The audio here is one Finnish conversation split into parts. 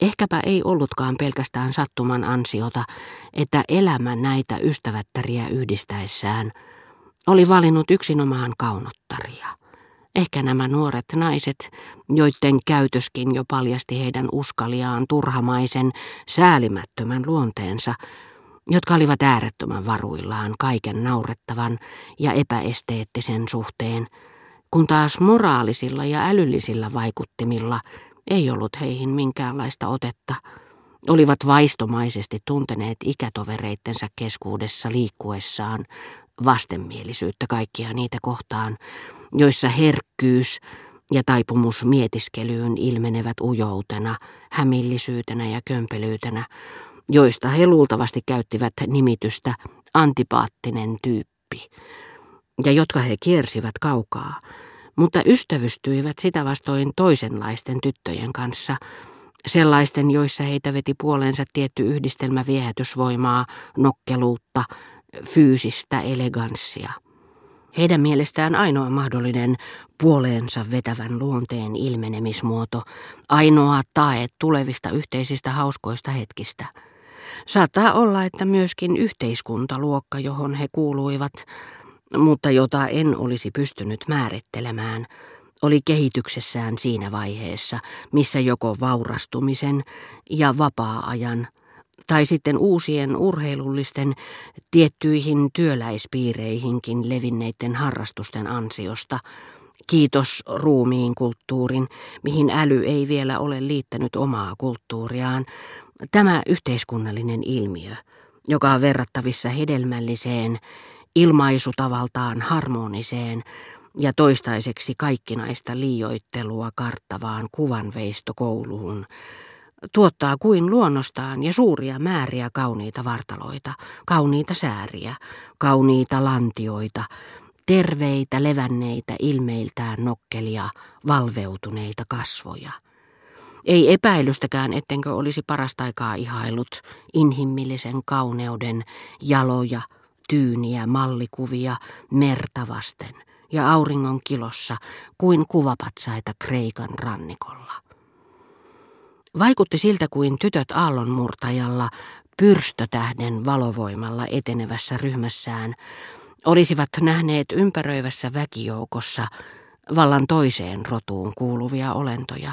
Ehkäpä ei ollutkaan pelkästään sattuman ansiota, että elämä näitä ystävättäriä yhdistäessään oli valinnut yksinomaan kaunottaria. Ehkä nämä nuoret naiset, joiden käytöskin jo paljasti heidän uskaliaan turhamaisen, säälimättömän luonteensa, jotka olivat äärettömän varuillaan kaiken naurettavan ja epäesteettisen suhteen, kun taas moraalisilla ja älyllisillä vaikuttimilla ei ollut heihin minkäänlaista otetta, olivat vaistomaisesti tunteneet ikätovereittensa keskuudessa liikkuessaan vastenmielisyyttä kaikkia niitä kohtaan, joissa herkkyys ja taipumus mietiskelyyn ilmenevät ujoutena, hämillisyytenä ja kömpelyytenä, joista he luultavasti käyttivät nimitystä antipaattinen tyyppi, ja jotka he kiersivät kaukaa, mutta ystävystyivät sitä vastoin toisenlaisten tyttöjen kanssa, sellaisten, joissa heitä veti puoleensa tietty yhdistelmä viehätysvoimaa, nokkeluutta, fyysistä eleganssia. Heidän mielestään ainoa mahdollinen puoleensa vetävän luonteen ilmenemismuoto, ainoa tae tulevista yhteisistä hauskoista hetkistä. Saattaa olla, että myöskin yhteiskuntaluokka, johon he kuuluivat, mutta jota en olisi pystynyt määrittelemään, oli kehityksessään siinä vaiheessa, missä joko vaurastumisen ja vapaa-ajan tai sitten uusien urheilullisten tiettyihin työläispiireihinkin levinneiden harrastusten ansiosta, kiitos ruumiin kulttuurin, mihin äly ei vielä ole liittänyt omaa kulttuuriaan, tämä yhteiskunnallinen ilmiö, joka on verrattavissa hedelmälliseen ilmaisutavaltaan harmoniseen ja toistaiseksi kaikkinaista liioittelua karttavaan kuvanveistokouluun, tuottaa kuin luonnostaan ja suuria määriä kauniita vartaloita, kauniita sääriä, kauniita lantioita, terveitä, levänneitä, ilmeiltään nokkelia, valveutuneita kasvoja. Ei epäilystäkään, ettenkö olisi parasta aikaa ihailut inhimillisen kauneuden jaloja, tyyniä mallikuvia merta vasten ja auringon kilossa kuin kuvapatsaita Kreikan rannikolla. Vaikutti siltä kuin tytöt aallonmurtajalla pyrstötähden valovoimalla etenevässä ryhmässään olisivat nähneet ympäröivässä väkijoukossa vallan toiseen rotuun kuuluvia olentoja,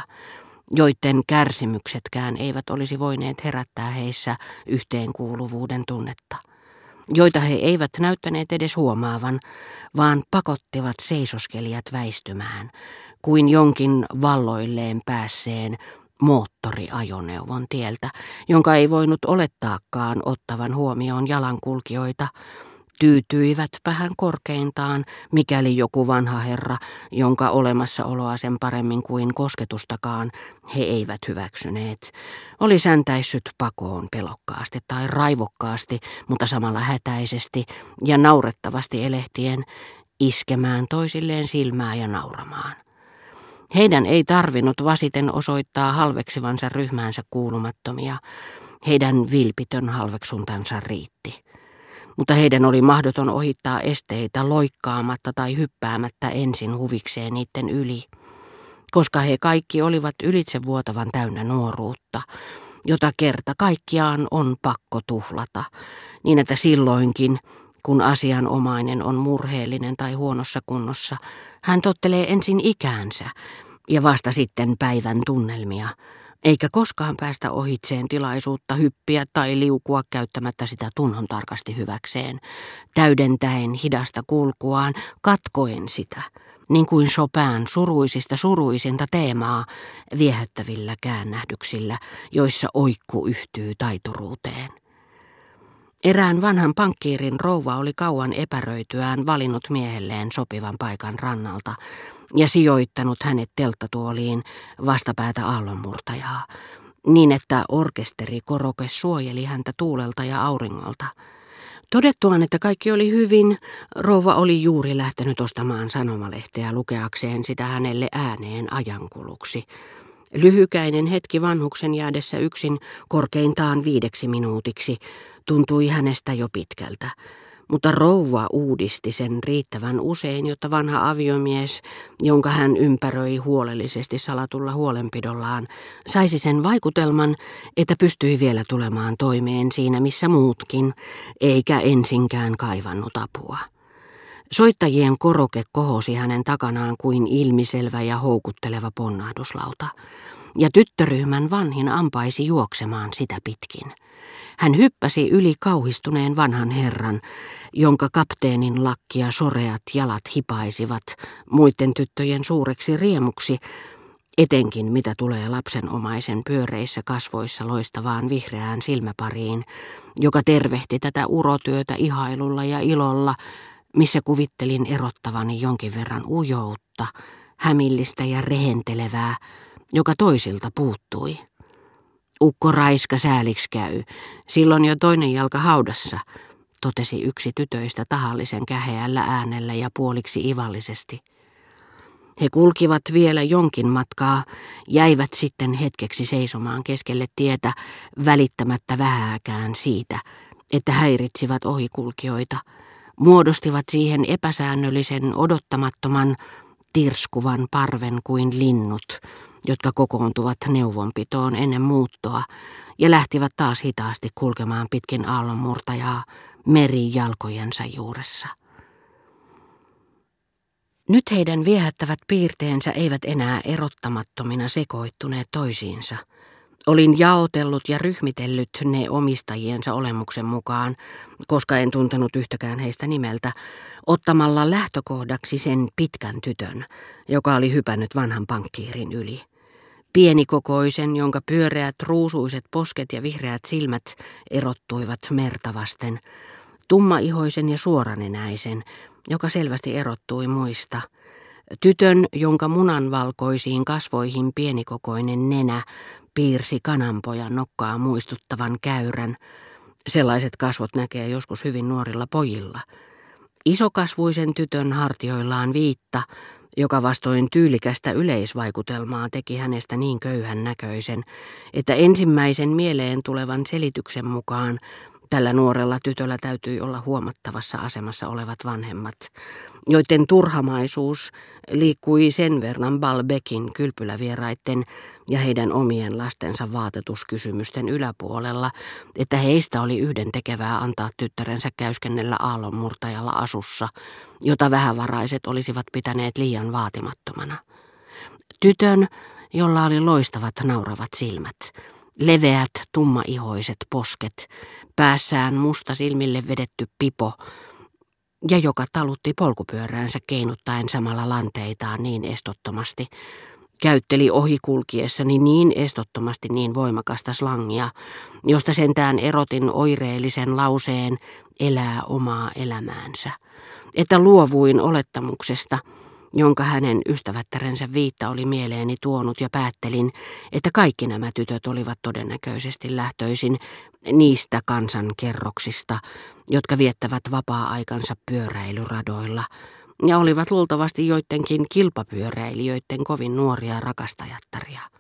joiden kärsimyksetkään eivät olisi voineet herättää heissä yhteenkuuluvuuden tunnetta joita he eivät näyttäneet edes huomaavan, vaan pakottivat seisoskelijat väistymään, kuin jonkin valloilleen päässeen moottoriajoneuvon tieltä, jonka ei voinut olettaakaan ottavan huomioon jalankulkijoita, tyytyivät vähän korkeintaan, mikäli joku vanha herra, jonka olemassaoloa sen paremmin kuin kosketustakaan he eivät hyväksyneet, oli säntäissyt pakoon pelokkaasti tai raivokkaasti, mutta samalla hätäisesti ja naurettavasti elehtien, iskemään toisilleen silmää ja nauramaan. Heidän ei tarvinnut vasiten osoittaa halveksivansa ryhmäänsä kuulumattomia, heidän vilpitön halveksuntansa riitti mutta heidän oli mahdoton ohittaa esteitä loikkaamatta tai hyppäämättä ensin huvikseen niiden yli, koska he kaikki olivat ylitsevuotavan täynnä nuoruutta, jota kerta kaikkiaan on pakko tuhlata, niin että silloinkin, kun asianomainen on murheellinen tai huonossa kunnossa, hän tottelee ensin ikäänsä ja vasta sitten päivän tunnelmia, eikä koskaan päästä ohitseen tilaisuutta hyppiä tai liukua käyttämättä sitä tunnon tarkasti hyväkseen, täydentäen hidasta kulkuaan, katkoen sitä, niin kuin Chopin suruisista suruisinta teemaa viehättävillä käännähdyksillä, joissa oikku yhtyy taituruuteen. Erään vanhan pankkiirin rouva oli kauan epäröityään valinnut miehelleen sopivan paikan rannalta, ja sijoittanut hänet telttatuoliin vastapäätä aallonmurtajaa, niin että orkesteri koroke suojeli häntä tuulelta ja auringolta. Todettuaan, että kaikki oli hyvin, rouva oli juuri lähtenyt ostamaan sanomalehteä lukeakseen sitä hänelle ääneen ajankuluksi. Lyhykäinen hetki vanhuksen jäädessä yksin korkeintaan viideksi minuutiksi tuntui hänestä jo pitkältä mutta rouva uudisti sen riittävän usein, jotta vanha aviomies, jonka hän ympäröi huolellisesti salatulla huolenpidollaan, saisi sen vaikutelman, että pystyi vielä tulemaan toimeen siinä missä muutkin, eikä ensinkään kaivannut apua. Soittajien koroke kohosi hänen takanaan kuin ilmiselvä ja houkutteleva ponnahduslauta, ja tyttöryhmän vanhin ampaisi juoksemaan sitä pitkin. Hän hyppäsi yli kauhistuneen vanhan herran, jonka kapteenin lakkia soreat jalat hipaisivat muiden tyttöjen suureksi riemuksi, etenkin mitä tulee lapsenomaisen pyöreissä kasvoissa loistavaan vihreään silmäpariin, joka tervehti tätä urotyötä ihailulla ja ilolla, missä kuvittelin erottavani jonkin verran ujoutta, hämillistä ja rehentelevää, joka toisilta puuttui. Ukko Raiska sääliksi käy, silloin jo toinen jalka haudassa, totesi yksi tytöistä tahallisen käheällä äänellä ja puoliksi ivallisesti. He kulkivat vielä jonkin matkaa, jäivät sitten hetkeksi seisomaan keskelle tietä, välittämättä vähääkään siitä, että häiritsivät ohikulkijoita, muodostivat siihen epäsäännöllisen, odottamattoman, tirskuvan parven kuin linnut, jotka kokoontuvat neuvonpitoon ennen muuttoa ja lähtivät taas hitaasti kulkemaan pitkin aallonmurtajaa meri jalkojensa juuressa. Nyt heidän viehättävät piirteensä eivät enää erottamattomina sekoittuneet toisiinsa – Olin jaotellut ja ryhmitellyt ne omistajiensa olemuksen mukaan, koska en tuntenut yhtäkään heistä nimeltä, ottamalla lähtökohdaksi sen pitkän tytön, joka oli hypännyt vanhan pankkiirin yli. Pienikokoisen, jonka pyöreät ruusuiset posket ja vihreät silmät erottuivat mertavasten, tummaihoisen ja suoranenäisen, joka selvästi erottui muista – Tytön, jonka munanvalkoisiin kasvoihin pienikokoinen nenä piirsi kananpojan nokkaa muistuttavan käyrän. Sellaiset kasvot näkee joskus hyvin nuorilla pojilla. Isokasvuisen tytön hartioillaan viitta, joka vastoin tyylikästä yleisvaikutelmaa teki hänestä niin köyhän näköisen, että ensimmäisen mieleen tulevan selityksen mukaan Tällä nuorella tytöllä täytyi olla huomattavassa asemassa olevat vanhemmat, joiden turhamaisuus liikkui sen verran Balbekin kylpylävieraitten ja heidän omien lastensa vaatetuskysymysten yläpuolella, että heistä oli yhden tekevää antaa tyttärensä käyskennellä aallonmurtajalla asussa, jota vähävaraiset olisivat pitäneet liian vaatimattomana. Tytön, jolla oli loistavat nauravat silmät, leveät tummaihoiset posket, päässään musta silmille vedetty pipo, ja joka talutti polkupyöräänsä keinuttaen samalla lanteitaan niin estottomasti, käytteli ohikulkiessani niin estottomasti niin voimakasta slangia, josta sentään erotin oireellisen lauseen elää omaa elämäänsä, että luovuin olettamuksesta – jonka hänen ystävättärensä viitta oli mieleeni tuonut ja päättelin, että kaikki nämä tytöt olivat todennäköisesti lähtöisin niistä kansankerroksista, jotka viettävät vapaa-aikansa pyöräilyradoilla, ja olivat luultavasti joidenkin kilpapyöräilijöiden kovin nuoria rakastajattaria.